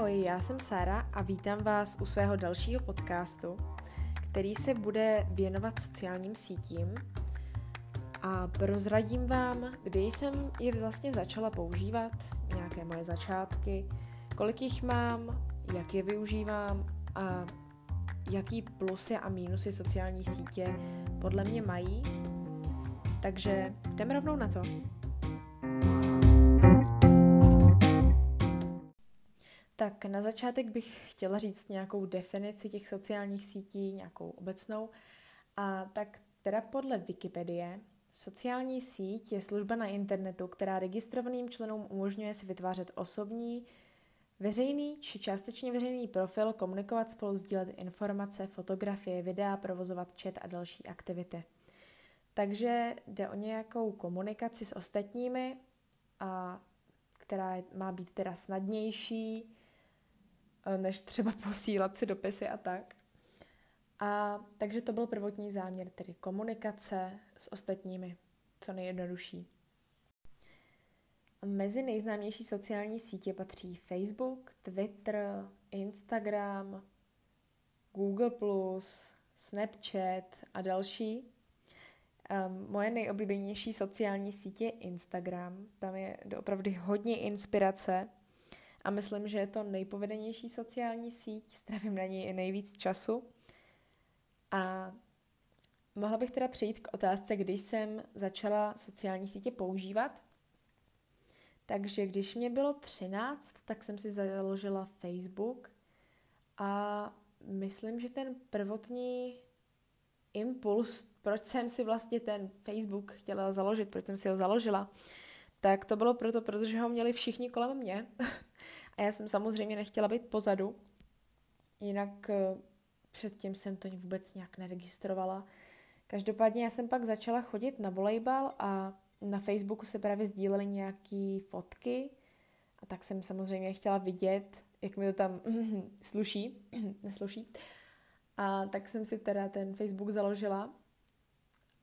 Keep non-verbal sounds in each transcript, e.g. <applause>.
Ahoj, já jsem Sára a vítám vás u svého dalšího podcastu, který se bude věnovat sociálním sítím a prozradím vám, kdy jsem je vlastně začala používat, nějaké moje začátky, kolik jich mám, jak je využívám a jaký plusy a mínusy sociální sítě podle mě mají. Takže jdeme rovnou na to. Tak na začátek bych chtěla říct nějakou definici těch sociálních sítí, nějakou obecnou. A tak teda podle Wikipedie sociální síť je služba na internetu, která registrovaným členům umožňuje si vytvářet osobní, veřejný či částečně veřejný profil, komunikovat spolu, sdílet informace, fotografie, videa, provozovat chat a další aktivity. Takže jde o nějakou komunikaci s ostatními, a která má být teda snadnější, než třeba <laughs> posílat si dopisy a tak. A takže to byl prvotní záměr, tedy komunikace s ostatními, co nejjednodušší. Mezi nejznámější sociální sítě patří Facebook, Twitter, Instagram, Google+, Snapchat a další. Um, moje nejoblíbenější sociální sítě je Instagram. Tam je opravdu hodně inspirace a myslím, že je to nejpovedenější sociální síť, strávím na ní i nejvíc času. A mohla bych teda přejít k otázce, když jsem začala sociální sítě používat. Takže když mě bylo 13, tak jsem si založila Facebook a myslím, že ten prvotní impuls, proč jsem si vlastně ten Facebook chtěla založit, proč jsem si ho založila, tak to bylo proto, protože ho měli všichni kolem mě. A já jsem samozřejmě nechtěla být pozadu, jinak eh, předtím jsem to vůbec nějak neregistrovala. Každopádně já jsem pak začala chodit na volejbal a na Facebooku se právě sdílely nějaké fotky a tak jsem samozřejmě chtěla vidět, jak mi to tam <laughs> sluší, <clears throat> nesluší. A tak jsem si teda ten Facebook založila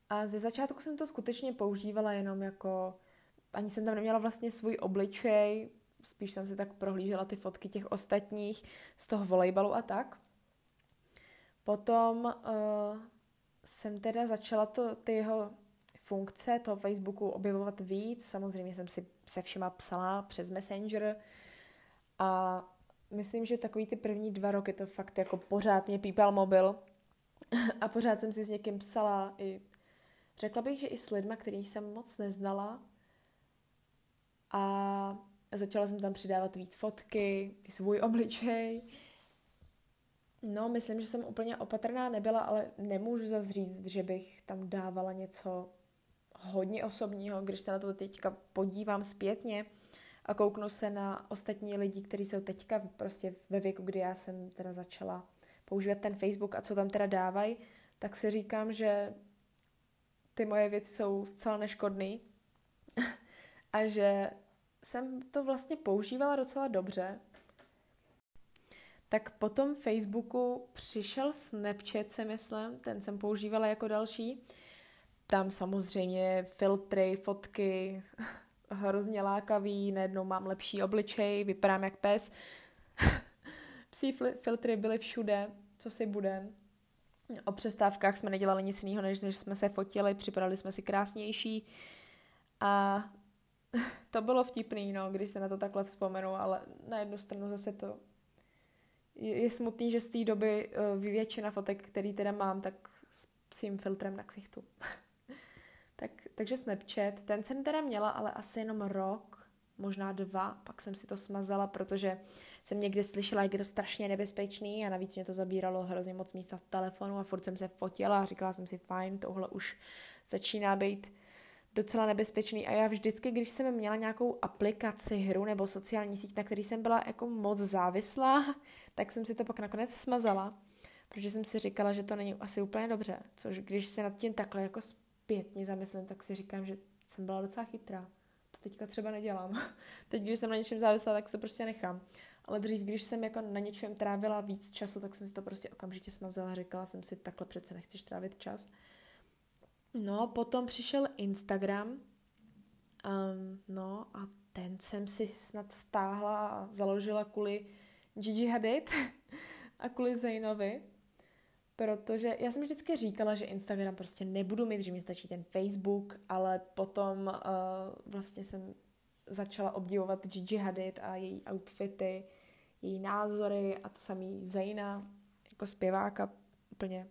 a ze začátku jsem to skutečně používala jenom jako, ani jsem tam neměla vlastně svůj obličej, spíš jsem si tak prohlížela ty fotky těch ostatních z toho volejbalu a tak. Potom uh, jsem teda začala to, ty jeho funkce toho Facebooku objevovat víc. Samozřejmě jsem si se všema psala přes Messenger a myslím, že takový ty první dva roky to fakt jako pořád mě pípal mobil <laughs> a pořád jsem si s někým psala i řekla bych, že i s lidma, který jsem moc neznala a Začala jsem tam přidávat víc fotky, i svůj obličej. No, myslím, že jsem úplně opatrná nebyla, ale nemůžu zase říct, že bych tam dávala něco hodně osobního, když se na to teďka podívám zpětně a kouknu se na ostatní lidi, kteří jsou teďka prostě ve věku, kdy já jsem teda začala používat ten Facebook a co tam teda dávají, tak si říkám, že ty moje věci jsou zcela neškodný <laughs> a že jsem to vlastně používala docela dobře. Tak potom Facebooku přišel Snapchat, se myslím, ten jsem používala jako další. Tam samozřejmě filtry, fotky, <laughs> hrozně lákavý, najednou mám lepší obličej, vypadám jak pes. <laughs> Psí filtry byly všude, co si bude. O přestávkách jsme nedělali nic jiného, než, než jsme se fotili, připadali jsme si krásnější. A <laughs> to bylo vtipný, no, když se na to takhle vzpomenu, ale na jednu stranu zase to je, smutný, že z té doby uh, většina fotek, který teda mám, tak s psím filtrem na ksichtu. <laughs> tak, takže Snapchat, ten jsem teda měla, ale asi jenom rok, možná dva, pak jsem si to smazala, protože jsem někdy slyšela, jak je to strašně nebezpečný a navíc mě to zabíralo hrozně moc místa v telefonu a furt jsem se fotila a říkala jsem si, fajn, tohle už začíná být docela nebezpečný a já vždycky, když jsem měla nějakou aplikaci, hru nebo sociální síť, na který jsem byla jako moc závislá, tak jsem si to pak nakonec smazala, protože jsem si říkala, že to není asi úplně dobře, což když se nad tím takhle jako zpětně zamyslím, tak si říkám, že jsem byla docela chytrá. To teďka třeba nedělám. <laughs> Teď, když jsem na něčem závislá, tak se prostě nechám. Ale dřív, když jsem jako na něčem trávila víc času, tak jsem si to prostě okamžitě smazala. Říkala jsem si, takhle přece nechceš trávit čas. No, potom přišel Instagram, um, no a ten jsem si snad stáhla a založila kvůli Gigi Hadid <laughs> a kvůli Zainovi, protože já jsem vždycky říkala, že Instagram prostě nebudu mít, že mi stačí ten Facebook, ale potom uh, vlastně jsem začala obdivovat Gigi Hadid a její outfity, její názory a to samý Zaina jako zpěváka úplně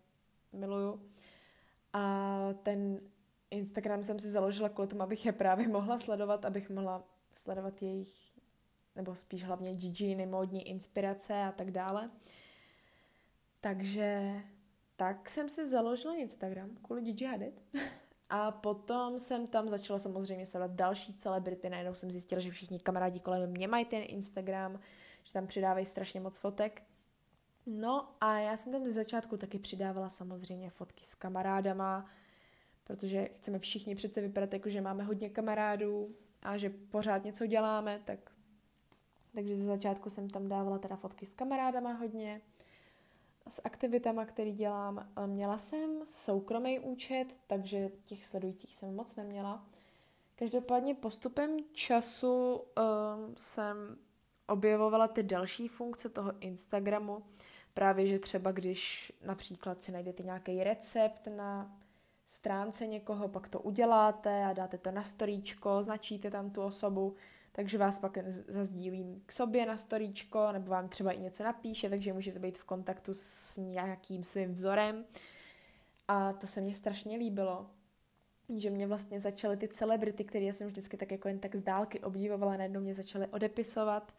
miluju. A ten Instagram jsem si založila kvůli tomu, abych je právě mohla sledovat, abych mohla sledovat jejich, nebo spíš hlavně Gigi, módní inspirace a tak dále. Takže tak jsem si založila Instagram kvůli Gigi Hadid. <laughs> A potom jsem tam začala samozřejmě sledovat další celebrity. Najednou jsem zjistila, že všichni kamarádi kolem mě mají ten Instagram, že tam přidávají strašně moc fotek. No a já jsem tam ze začátku taky přidávala samozřejmě fotky s kamarádama, protože chceme všichni přece vypadat jako, že máme hodně kamarádů a že pořád něco děláme, tak takže ze začátku jsem tam dávala teda fotky s kamarádama hodně, s aktivitama, které dělám. Měla jsem soukromý účet, takže těch sledujících jsem moc neměla. Každopádně postupem času um, jsem objevovala ty další funkce toho Instagramu. Právě, že třeba když například si najdete nějaký recept na stránce někoho, pak to uděláte a dáte to na storíčko, značíte tam tu osobu, takže vás pak zazdílí k sobě na storíčko, nebo vám třeba i něco napíše, takže můžete být v kontaktu s nějakým svým vzorem. A to se mně strašně líbilo, že mě vlastně začaly ty celebrity, které jsem vždycky tak jako jen tak z dálky obdivovala, najednou mě začaly odepisovat,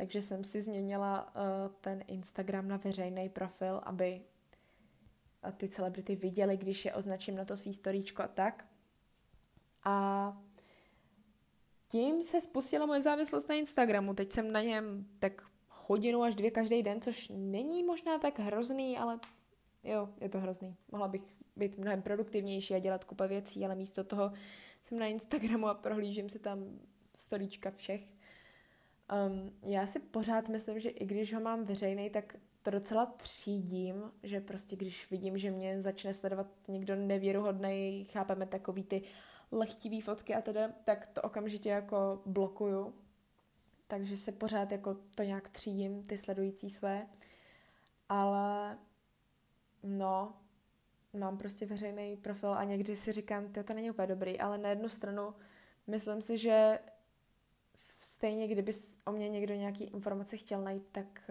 takže jsem si změnila uh, ten Instagram na veřejný profil, aby ty celebrity viděly, když je označím na to svý storíčko a tak. A tím se spustila moje závislost na Instagramu. Teď jsem na něm tak hodinu až dvě každý den, což není možná tak hrozný, ale jo, je to hrozný. Mohla bych být mnohem produktivnější a dělat kupa věcí, ale místo toho jsem na Instagramu a prohlížím si tam storíčka všech. Um, já si pořád myslím, že i když ho mám veřejný, tak to docela třídím, že prostě když vidím, že mě začne sledovat někdo nevěruhodný, chápeme takový ty lehtivý fotky a teda, tak to okamžitě jako blokuju. Takže se pořád jako to nějak třídím, ty sledující své. Ale no, mám prostě veřejný profil a někdy si říkám, to, to není úplně dobrý, ale na jednu stranu myslím si, že stejně kdyby o mě někdo nějaký informace chtěl najít, tak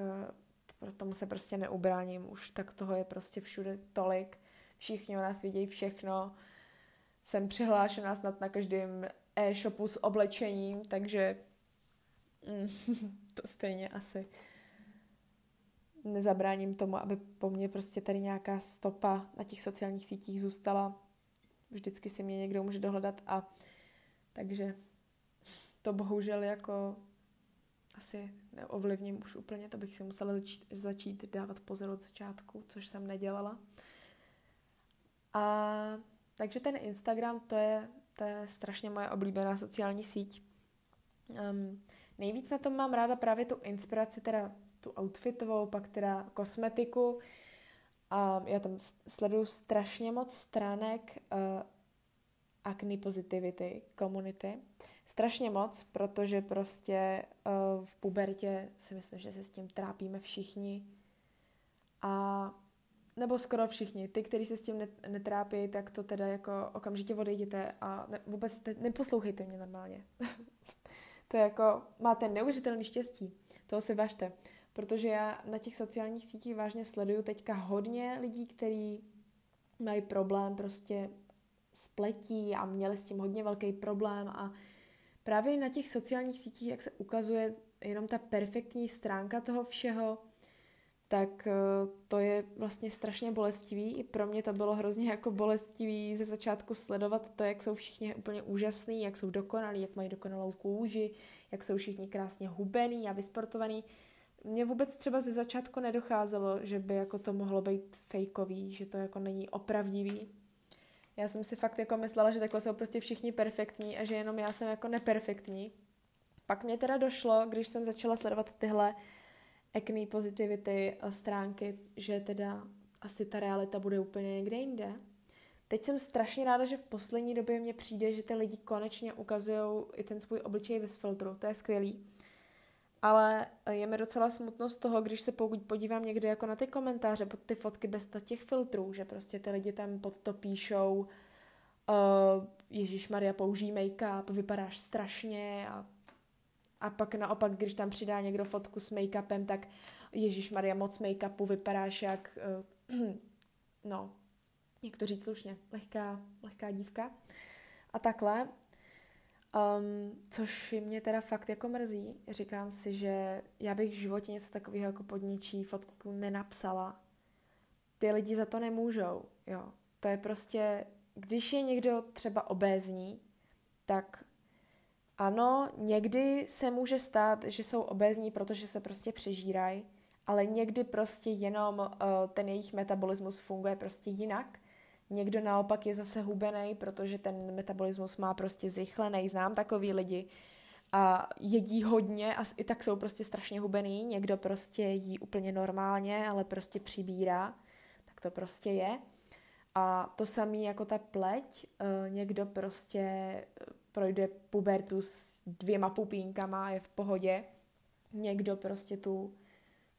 uh, tomu se prostě neubráním. Už tak toho je prostě všude tolik. Všichni o nás vidějí všechno jsem přihlášená snad na každém e-shopu s oblečením, takže mm, <laughs> to stejně asi nezabráním tomu, aby po mně prostě tady nějaká stopa na těch sociálních sítích zůstala. Vždycky si mě někdo může dohledat a takže to bohužel jako asi neovlivním už úplně, to bych si musela začít, začít dávat pozor od začátku, což jsem nedělala. A takže ten Instagram, to je, to je strašně moje oblíbená sociální síť. Um, nejvíc na tom mám ráda právě tu inspiraci, teda tu outfitovou, pak teda kosmetiku. A já tam sleduju strašně moc stránek uh, acne positivity komunity. Strašně moc, protože prostě uh, v pubertě si myslím, že se s tím trápíme všichni. A nebo skoro všichni. Ty, kteří se s tím netrápí, tak to teda jako okamžitě odejděte a ne, vůbec te, neposlouchejte mě normálně. <laughs> to je jako, máte neuvěřitelný štěstí. Toho si važte. Protože já na těch sociálních sítích vážně sleduju teďka hodně lidí, kteří mají problém prostě s pletí a měli s tím hodně velký problém a právě na těch sociálních sítích, jak se ukazuje jenom ta perfektní stránka toho všeho, tak eh, to je vlastně strašně bolestivý. I pro mě to bylo hrozně jako bolestivý ze začátku sledovat to, jak jsou všichni úplně úžasní, jak jsou dokonalí, jak mají dokonalou kůži, jak jsou všichni krásně hubený a vysportovaný. Mně vůbec třeba ze začátku nedocházelo, že by jako to mohlo být fejkový, že to jako není opravdivý. Já jsem si fakt jako myslela, že takhle jsou prostě všichni perfektní a že jenom já jsem jako neperfektní. Pak mě teda došlo, když jsem začala sledovat tyhle acne positivity eh, stránky, že teda asi ta realita bude úplně někde jinde. Teď jsem strašně ráda, že v poslední době mně přijde, že ty lidi konečně ukazují i ten svůj obličej bez filtru. To je skvělý. Ale je mi docela smutno z toho, když se podívám někde jako na ty komentáře pod ty fotky bez těch filtrů, že prostě ty lidi tam pod to píšou uh, Ježíš Maria použij make-up, vypadáš strašně a, a pak naopak, když tam přidá někdo fotku s make-upem, tak Ježíš Maria moc make-upu, vypadáš jak, uh, <clears throat> no, jak to říct slušně, lehká, lehká dívka. A takhle. Um, což mě teda fakt jako mrzí. Říkám si, že já bych v životě něco takového jako pod ničí fotku nenapsala. Ty lidi za to nemůžou, jo. To je prostě, když je někdo třeba obézní, tak ano, někdy se může stát, že jsou obézní, protože se prostě přežírají, ale někdy prostě jenom uh, ten jejich metabolismus funguje prostě jinak Někdo naopak je zase hubený, protože ten metabolismus má prostě zrychlený. Znám takový lidi a jedí hodně a i tak jsou prostě strašně hubený. Někdo prostě jí úplně normálně, ale prostě přibírá. Tak to prostě je. A to samé jako ta pleť, eh, někdo prostě eh, projde pubertu s dvěma pupínkama a je v pohodě. Někdo prostě tu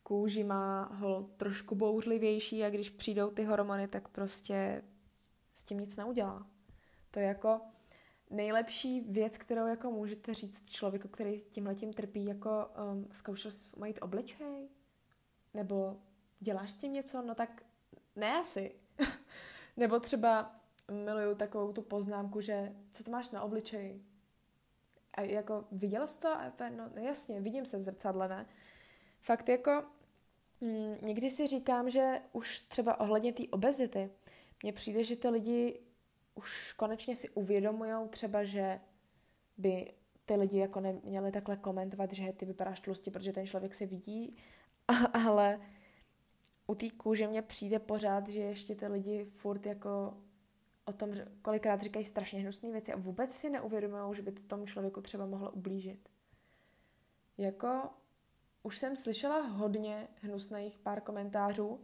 kůži má ho trošku bouřlivější a když přijdou ty hormony, tak prostě s tím nic neudělá. To je jako nejlepší věc, kterou jako můžete říct člověku, který tímhletím trpí, jako um, zkoušel jsi obličej? Nebo děláš s tím něco? No tak ne asi. <laughs> Nebo třeba miluju takovou tu poznámku, že co to máš na obličeji? A jako viděla jsi to? A no, no jasně, vidím se v zrcadle, ne? Fakt jako mm, někdy si říkám, že už třeba ohledně té obezity, mně přijde, že ty lidi už konečně si uvědomují třeba, že by ty lidi jako neměli takhle komentovat, že ty vypadáš tlustě, protože ten člověk se vidí, ale u té kůže mně přijde pořád, že ještě ty lidi furt jako o tom, kolikrát říkají strašně hnusné věci a vůbec si neuvědomují, že by to tomu člověku třeba mohlo ublížit. Jako už jsem slyšela hodně hnusných pár komentářů,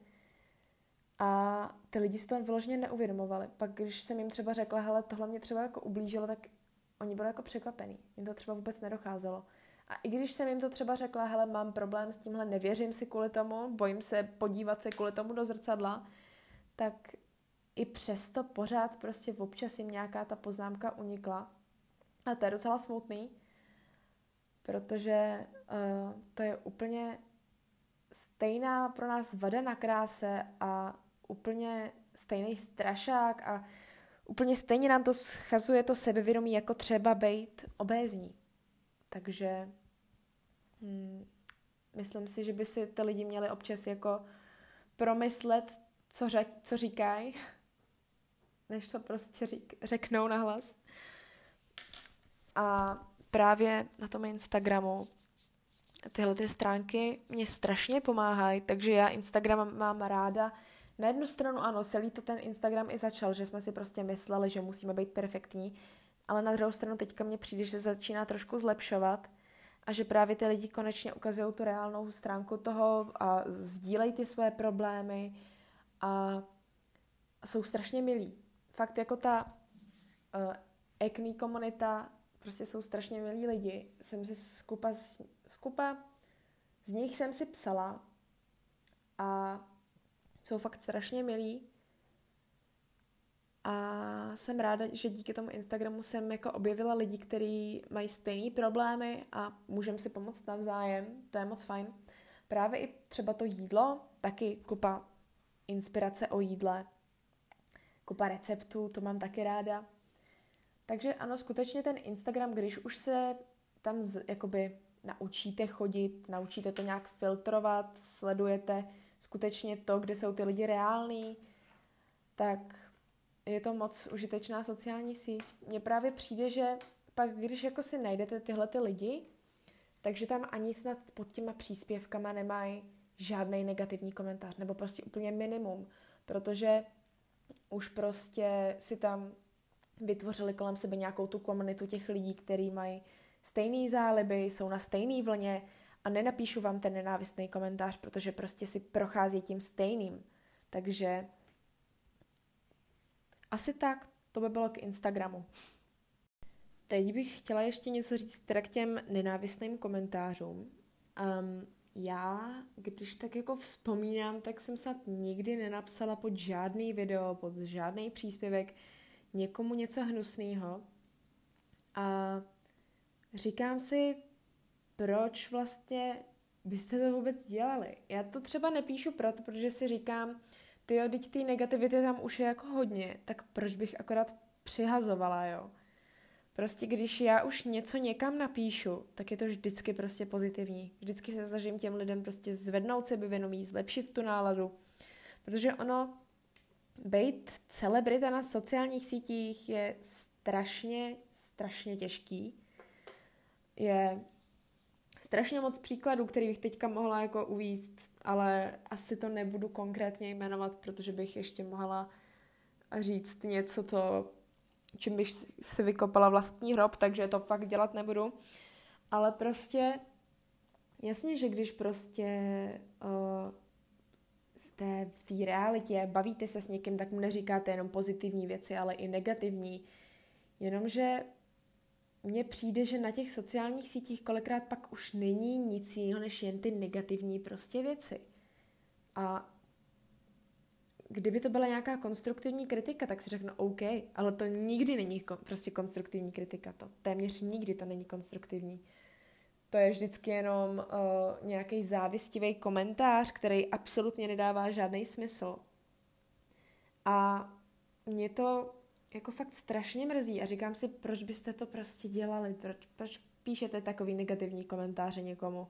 a ty lidi si to vyloženě neuvědomovali. Pak, když jsem jim třeba řekla, hele, tohle mě třeba jako ublížilo, tak oni byli jako překvapení. Jim to třeba vůbec nedocházelo. A i když jsem jim to třeba řekla, hele, mám problém s tímhle, nevěřím si kvůli tomu, bojím se podívat se kvůli tomu do zrcadla, tak i přesto pořád prostě občas jim nějaká ta poznámka unikla. A to je docela smutný, protože uh, to je úplně stejná pro nás vada na kráse a úplně stejný strašák a úplně stejně nám to schazuje to sebevědomí, jako třeba být obézní. Takže hmm, myslím si, že by si ty lidi měli občas jako promyslet, co, řek, co říkají, <laughs> než to prostě řík, řeknou nahlas. A právě na tom Instagramu tyhle ty stránky mě strašně pomáhají, takže já Instagram mám ráda na jednu stranu ano, celý to ten Instagram i začal, že jsme si prostě mysleli, že musíme být perfektní, ale na druhou stranu teďka mně přijde, že se začíná trošku zlepšovat a že právě ty lidi konečně ukazují tu reálnou stránku toho a sdílejí ty své problémy a jsou strašně milí. Fakt jako ta uh, ekný komunita, prostě jsou strašně milí lidi. Jsem si skupa, skupa z nich jsem si psala a jsou fakt strašně milí. A jsem ráda, že díky tomu Instagramu jsem jako objevila lidi, kteří mají stejné problémy a můžeme si pomoct navzájem. To je moc fajn. Právě i třeba to jídlo, taky kupa inspirace o jídle, kupa receptů, to mám taky ráda. Takže ano, skutečně ten Instagram, když už se tam z, jakoby naučíte chodit, naučíte to nějak filtrovat, sledujete skutečně to, kde jsou ty lidi reální, tak je to moc užitečná sociální síť. Mně právě přijde, že pak, když jako si najdete tyhle ty lidi, takže tam ani snad pod těma příspěvkama nemají žádný negativní komentář, nebo prostě úplně minimum, protože už prostě si tam vytvořili kolem sebe nějakou tu komunitu těch lidí, kteří mají stejný záliby, jsou na stejné vlně a nenapíšu vám ten nenávistný komentář, protože prostě si prochází tím stejným. Takže asi tak, to by bylo k Instagramu. Teď bych chtěla ještě něco říct teda k těm nenávistným komentářům. Um, já, když tak jako vzpomínám, tak jsem snad nikdy nenapsala pod žádný video, pod žádný příspěvek někomu něco hnusného. A říkám si, proč vlastně byste to vůbec dělali. Já to třeba nepíšu proto, protože si říkám, ty jo, teď ty negativity tam už je jako hodně, tak proč bych akorát přihazovala, jo. Prostě když já už něco někam napíšu, tak je to vždycky prostě pozitivní. Vždycky se snažím těm lidem prostě zvednout sebevědomí, zlepšit tu náladu. Protože ono, být celebrita na sociálních sítích je strašně, strašně těžký. Je strašně moc příkladů, který bych teďka mohla jako uvíst, ale asi to nebudu konkrétně jmenovat, protože bych ještě mohla říct něco, to, čím bych si vykopala vlastní hrob, takže to fakt dělat nebudu. Ale prostě, jasně, že když prostě uh, jste v té realitě, bavíte se s někým, tak mu neříkáte jenom pozitivní věci, ale i negativní. Jenomže mně přijde, že na těch sociálních sítích kolikrát pak už není nic jiného, než jen ty negativní prostě věci. A kdyby to byla nějaká konstruktivní kritika, tak si řeknu OK, ale to nikdy není prostě konstruktivní kritika. To téměř nikdy to není konstruktivní. To je vždycky jenom uh, nějaký závistivý komentář, který absolutně nedává žádný smysl. A mě to jako fakt strašně mrzí a říkám si, proč byste to prostě dělali, proč, proč píšete takový negativní komentáře někomu.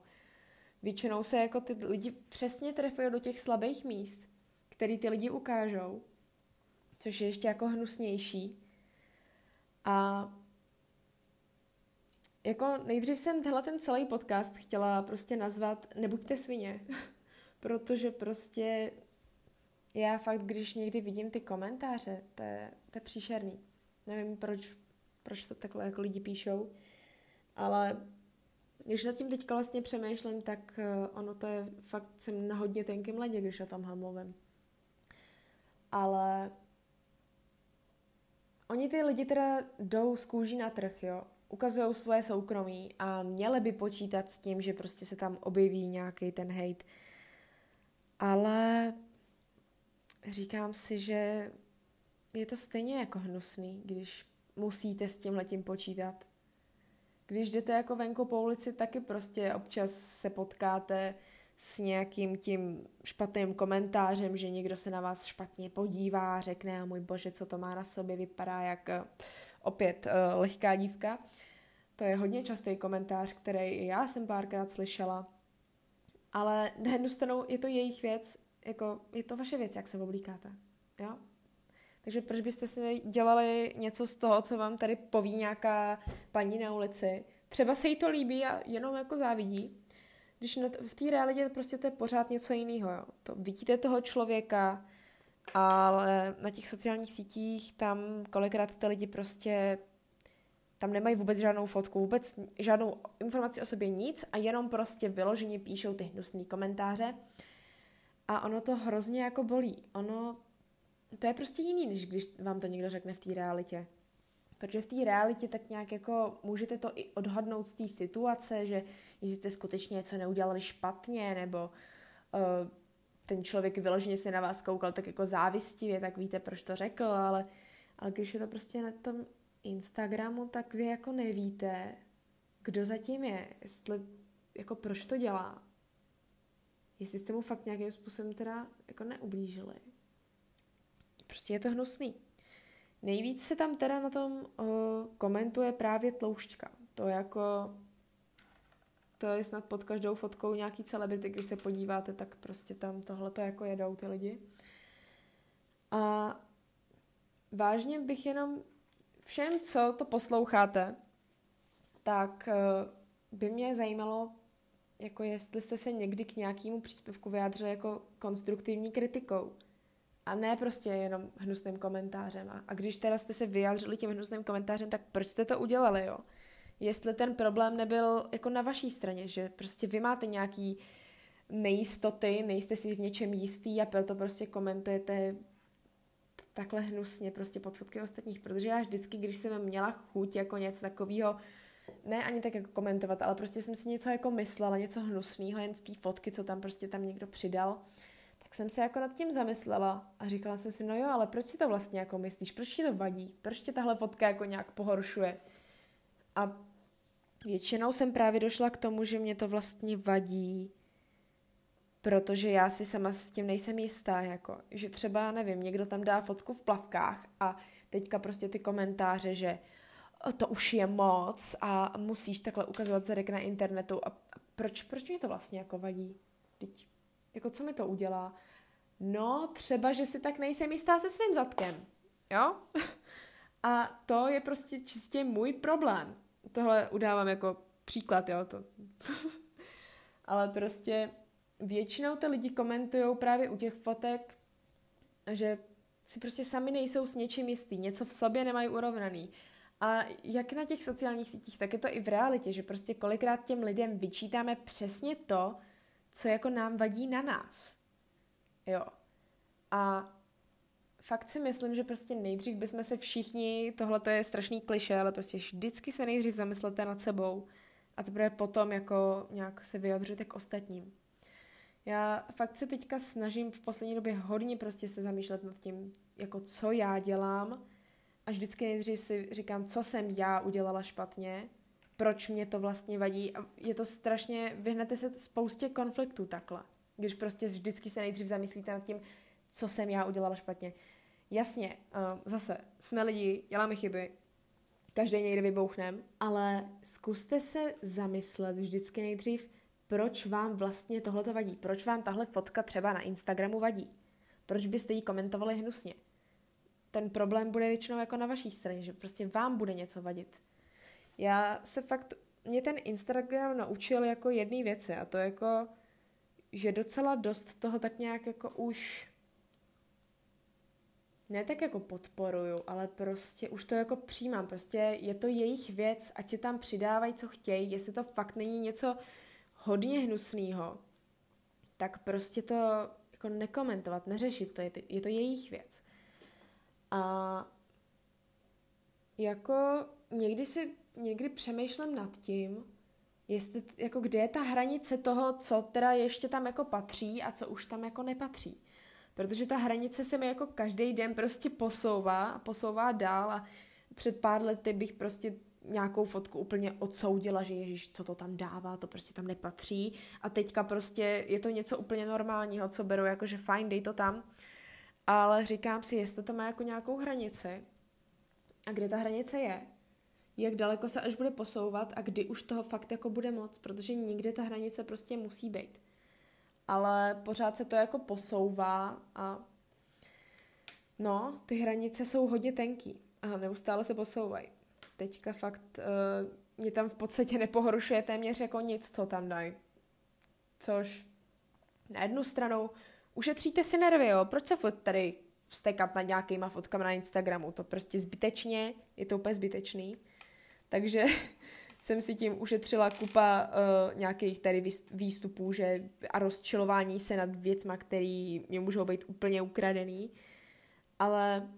Většinou se jako ty lidi přesně trefují do těch slabých míst, který ty lidi ukážou, což je ještě jako hnusnější. A jako nejdřív jsem tenhle ten celý podcast chtěla prostě nazvat Nebuďte svině, <laughs> protože prostě já fakt, když někdy vidím ty komentáře, to je, to je příšerný. Nevím, proč, proč to takhle jako lidi píšou, ale když nad tím teďka vlastně přemýšlím, tak eh, ono to je fakt, jsem na hodně tenkým ledě, když o tom mluvím. Ale oni ty lidi teda jdou z kůží na trh, jo. Ukazují svoje soukromí a měli by počítat s tím, že prostě se tam objeví nějaký ten hate. Ale říkám si, že je to stejně jako hnusný, když musíte s tím letím počítat. Když jdete jako venku po ulici, taky prostě občas se potkáte s nějakým tím špatným komentářem, že někdo se na vás špatně podívá, řekne, a můj bože, co to má na sobě, vypadá jak uh, opět uh, lehká dívka. To je hodně častý komentář, který já jsem párkrát slyšela. Ale na jednu stranu je to jejich věc, jako je to vaše věc, jak se oblíkáte. Jo? Takže proč byste si dělali něco z toho, co vám tady poví nějaká paní na ulici? Třeba se jí to líbí a jenom jako závidí. Když v té realitě prostě to je pořád něco jiného. Jo. To vidíte toho člověka, ale na těch sociálních sítích tam kolikrát ty lidi prostě tam nemají vůbec žádnou fotku, vůbec žádnou informaci o sobě, nic a jenom prostě vyloženě píšou ty hnusné komentáře a ono to hrozně jako bolí. Ono, to je prostě jiný, než když vám to někdo řekne v té realitě. Protože v té realitě tak nějak jako můžete to i odhadnout z té situace, že jestli jste skutečně něco neudělali špatně, nebo uh, ten člověk vyloženě se na vás koukal tak jako závistivě, tak víte, proč to řekl, ale, ale když je to prostě na tom Instagramu, tak vy jako nevíte, kdo zatím je, jestli, jako proč to dělá jestli jste mu fakt nějakým způsobem teda jako neublížili. Prostě je to hnusný. Nejvíc se tam teda na tom uh, komentuje právě tloušťka. To jako to je snad pod každou fotkou nějaký celebrity, když se podíváte, tak prostě tam tohle to jako jedou ty lidi. A vážně bych jenom všem, co to posloucháte, tak uh, by mě zajímalo, jako jestli jste se někdy k nějakému příspěvku vyjádřili jako konstruktivní kritikou a ne prostě jenom hnusným komentářem. A, když teda jste se vyjádřili tím hnusným komentářem, tak proč jste to udělali, jo? Jestli ten problém nebyl jako na vaší straně, že prostě vy máte nějaký nejistoty, nejste si v něčem jistý a proto prostě komentujete takhle hnusně prostě pod fotky ostatních, protože já vždycky, když jsem měla chuť jako něco takového ne ani tak jako komentovat, ale prostě jsem si něco jako myslela, něco hnusného, jen z té fotky, co tam prostě tam někdo přidal. Tak jsem se jako nad tím zamyslela a říkala jsem si, no jo, ale proč si to vlastně jako myslíš, proč ti to vadí, proč ti tahle fotka jako nějak pohoršuje. A většinou jsem právě došla k tomu, že mě to vlastně vadí, protože já si sama s tím nejsem jistá, jako, že třeba, nevím, někdo tam dá fotku v plavkách a teďka prostě ty komentáře, že to už je moc a musíš takhle ukazovat zadek na internetu a proč, proč mi to vlastně jako vadí? Teď, jako co mi to udělá? No, třeba, že si tak nejsem jistá se svým zadkem, jo? <laughs> A to je prostě čistě můj problém. Tohle udávám jako příklad, jo? To. <laughs> Ale prostě většinou ty lidi komentují právě u těch fotek, že si prostě sami nejsou s něčím jistý, něco v sobě nemají urovnaný. A jak na těch sociálních sítích, tak je to i v realitě, že prostě kolikrát těm lidem vyčítáme přesně to, co jako nám vadí na nás. Jo. A fakt si myslím, že prostě nejdřív bychom se všichni, tohle to je strašný kliše, ale prostě vždycky se nejdřív zamyslete nad sebou a teprve potom jako nějak se vyjadřujete k ostatním. Já fakt se teďka snažím v poslední době hodně prostě se zamýšlet nad tím, jako co já dělám a vždycky nejdřív si říkám, co jsem já udělala špatně, proč mě to vlastně vadí a je to strašně, vyhnete se spoustě konfliktů takhle, když prostě vždycky se nejdřív zamyslíte nad tím, co jsem já udělala špatně. Jasně, uh, zase, jsme lidi, děláme chyby, každý někde vybouchnem, ale zkuste se zamyslet vždycky nejdřív, proč vám vlastně tohle vadí, proč vám tahle fotka třeba na Instagramu vadí, proč byste ji komentovali hnusně. Ten problém bude většinou jako na vaší straně, že prostě vám bude něco vadit. Já se fakt, mě ten Instagram naučil jako jedné věci a to jako, že docela dost toho tak nějak jako už ne tak jako podporuju, ale prostě už to jako přijímám. Prostě je to jejich věc, ať si tam přidávají, co chtějí, jestli to fakt není něco hodně hnusného, tak prostě to jako nekomentovat, neřešit to, je, je to jejich věc. A jako někdy si, někdy přemýšlím nad tím, jestli, jako kde je ta hranice toho, co teda ještě tam jako patří a co už tam jako nepatří. Protože ta hranice se mi jako každý den prostě posouvá a posouvá dál a před pár lety bych prostě nějakou fotku úplně odsoudila, že ježíš, co to tam dává, to prostě tam nepatří a teďka prostě je to něco úplně normálního, co beru jako, že fajn, dej to tam, ale říkám si, jestli to má jako nějakou hranici a kde ta hranice je, jak daleko se až bude posouvat a kdy už toho fakt jako bude moc, protože nikdy ta hranice prostě musí být. Ale pořád se to jako posouvá a no, ty hranice jsou hodně tenký a neustále se posouvají teďka fakt uh, mě tam v podstatě nepohoršuje téměř jako nic, co tam dají. Což na jednu stranu ušetříte si nervy, jo, proč se furt tady vstekat na nějakýma fotkama na Instagramu, to prostě zbytečně, je to úplně zbytečný. Takže <laughs> jsem si tím ušetřila kupa uh, nějakých tady výstupů že, a rozčilování se nad věcma, které mě můžou být úplně ukradený. Ale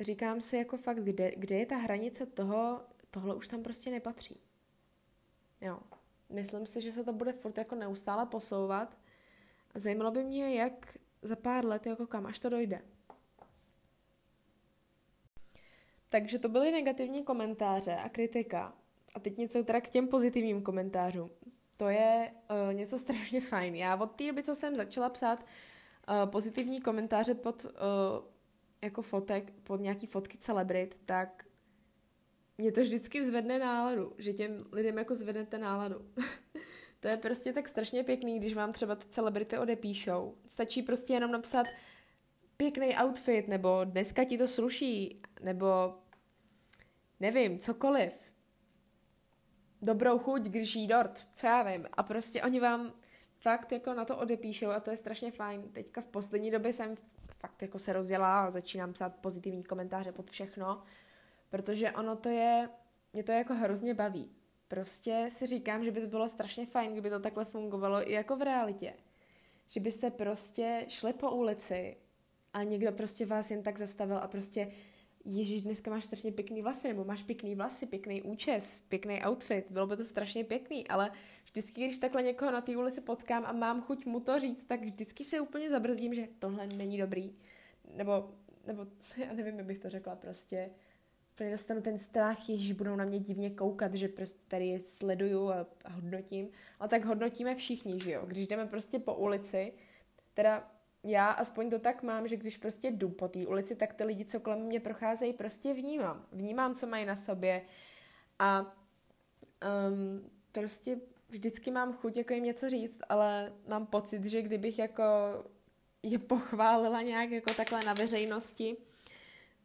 říkám si jako fakt, kde, kde je ta hranice toho, tohle už tam prostě nepatří. Jo. Myslím si, že se to bude furt jako neustále posouvat a zajímalo by mě, jak za pár let, jako kam až to dojde. Takže to byly negativní komentáře a kritika. A teď něco teda k těm pozitivním komentářům. To je uh, něco strašně fajn. Já od té doby, co jsem začala psát uh, pozitivní komentáře pod uh, jako fotek, pod nějaký fotky celebrit, tak mě to vždycky zvedne náladu, že těm lidem jako zvednete náladu. <laughs> to je prostě tak strašně pěkný, když vám třeba ty celebrity odepíšou. Stačí prostě jenom napsat pěkný outfit, nebo dneska ti to sluší, nebo nevím, cokoliv. Dobrou chuť, když jí dort, co já vím. A prostě oni vám fakt jako na to odepíšou a to je strašně fajn. Teďka v poslední době jsem fakt jako se rozjela a začínám psát pozitivní komentáře pod všechno, protože ono to je, mě to jako hrozně baví. Prostě si říkám, že by to bylo strašně fajn, kdyby to takhle fungovalo i jako v realitě. Že byste prostě šli po ulici a někdo prostě vás jen tak zastavil a prostě Ježíš, dneska máš strašně pěkný vlasy, nebo máš pěkný vlasy, pěkný účes, pěkný outfit, bylo by to strašně pěkný, ale vždycky, když takhle někoho na té ulici potkám a mám chuť mu to říct, tak vždycky se úplně zabrzdím, že tohle není dobrý. Nebo, nebo <laughs> já nevím, jak bych to řekla, prostě úplně dostanu ten strach, že budou na mě divně koukat, že prostě tady je sleduju a, a hodnotím. Ale tak hodnotíme všichni, že jo? Když jdeme prostě po ulici, teda já aspoň to tak mám, že když prostě jdu po té ulici, tak ty lidi, co kolem mě procházejí, prostě vnímám. Vnímám, co mají na sobě a um, prostě vždycky mám chuť jako jim něco říct, ale mám pocit, že kdybych jako je pochválila nějak jako takhle na veřejnosti,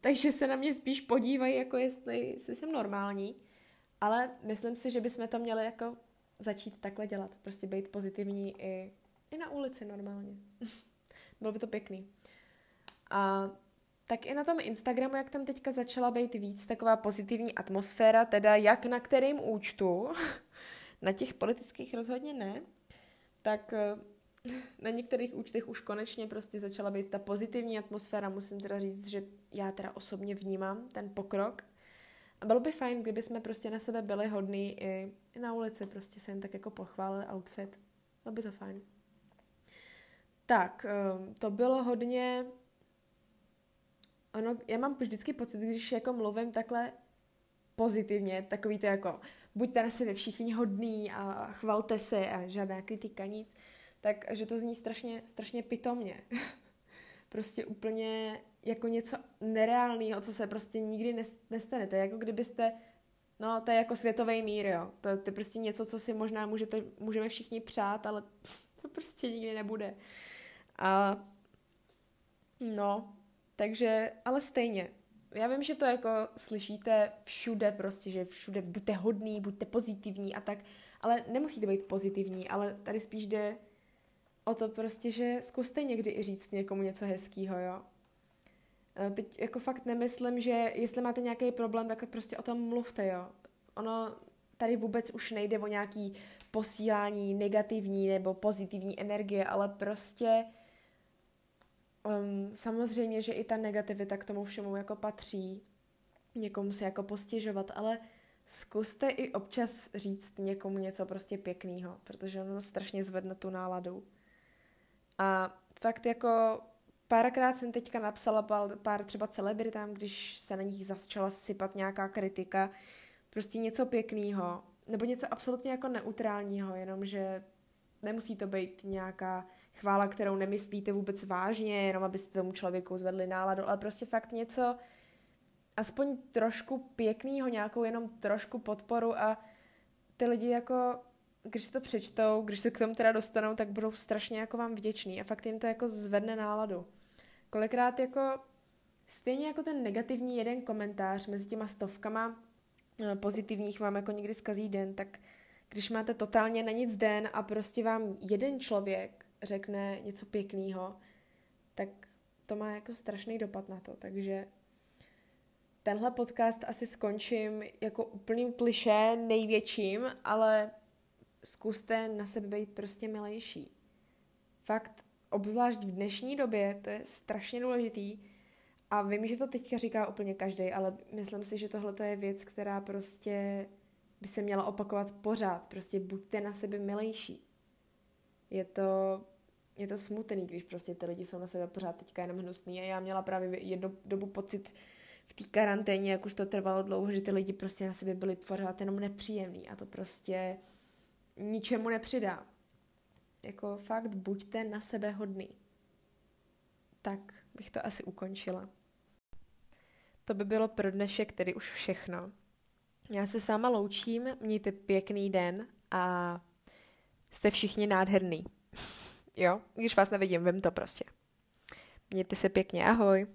takže se na mě spíš podívají, jako jestli, jestli jsem normální. Ale myslím si, že bychom to měli jako začít takhle dělat. Prostě být pozitivní i, i na ulici normálně. <laughs> Bylo by to pěkný. A tak i na tom Instagramu, jak tam teďka začala být víc taková pozitivní atmosféra, teda jak na kterým účtu, <laughs> na těch politických rozhodně ne, tak eh, na některých účtech už konečně prostě začala být ta pozitivní atmosféra. Musím teda říct, že já teda osobně vnímám ten pokrok. A bylo by fajn, kdyby jsme prostě na sebe byli hodní i, na ulici, prostě se jen tak jako pochválili outfit. Bylo by to fajn. Tak, ehm, to bylo hodně... Ono, já mám vždycky pocit, když jako mluvím takhle pozitivně, takový to jako buďte na sebe všichni hodní a chvalte se a žádná kritika, nic, tak že to zní strašně, strašně pitomně. <laughs> prostě úplně jako něco nereálného, co se prostě nikdy nestane. To je jako kdybyste, no to je jako světový mír, jo. To, to je prostě něco, co si možná můžete, můžeme všichni přát, ale <laughs> to prostě nikdy nebude. A no, takže, ale stejně, já vím, že to jako slyšíte všude prostě, že všude buďte hodný, buďte pozitivní a tak, ale nemusíte být pozitivní, ale tady spíš jde o to prostě, že zkuste někdy i říct někomu něco hezkého, jo. Teď jako fakt nemyslím, že jestli máte nějaký problém, tak prostě o tom mluvte, jo. Ono tady vůbec už nejde o nějaký posílání negativní nebo pozitivní energie, ale prostě um, samozřejmě, že i ta negativita k tomu všemu jako patří. Někomu se jako postěžovat, ale zkuste i občas říct někomu něco prostě pěkného, protože ono strašně zvedne tu náladu. A fakt jako párkrát jsem teďka napsala pár, třeba celebritám, když se na nich začala sypat nějaká kritika, prostě něco pěkného, nebo něco absolutně jako neutrálního, jenomže nemusí to být nějaká chvála, kterou nemyslíte vůbec vážně, jenom abyste tomu člověku zvedli náladu, ale prostě fakt něco aspoň trošku pěkného, nějakou jenom trošku podporu a ty lidi jako když si to přečtou, když se k tomu teda dostanou, tak budou strašně jako vám vděční a fakt jim to jako zvedne náladu. Kolikrát jako stejně jako ten negativní jeden komentář mezi těma stovkama eh, pozitivních vám jako někdy zkazí den, tak když máte totálně na nic den a prostě vám jeden člověk řekne něco pěkného, tak to má jako strašný dopad na to. Takže tenhle podcast asi skončím jako úplným kliše největším, ale zkuste na sebe být prostě milejší. Fakt, obzvlášť v dnešní době, to je strašně důležitý a vím, že to teďka říká úplně každý, ale myslím si, že tohle je věc, která prostě by se měla opakovat pořád. Prostě buďte na sebe milejší. Je to, je to smutný, když prostě ty lidi jsou na sebe pořád teďka jenom hnusný a já měla právě jednu dobu pocit v té karanténě, jak už to trvalo dlouho, že ty lidi prostě na sebe byli pořád jenom nepříjemný a to prostě ničemu nepřidá. Jako fakt buďte na sebe hodný. Tak bych to asi ukončila. To by bylo pro dnešek tedy už všechno. Já se s váma loučím, mějte pěkný den a jste všichni nádherný. <laughs> jo, když vás nevidím, vím to prostě. Mějte se pěkně, ahoj.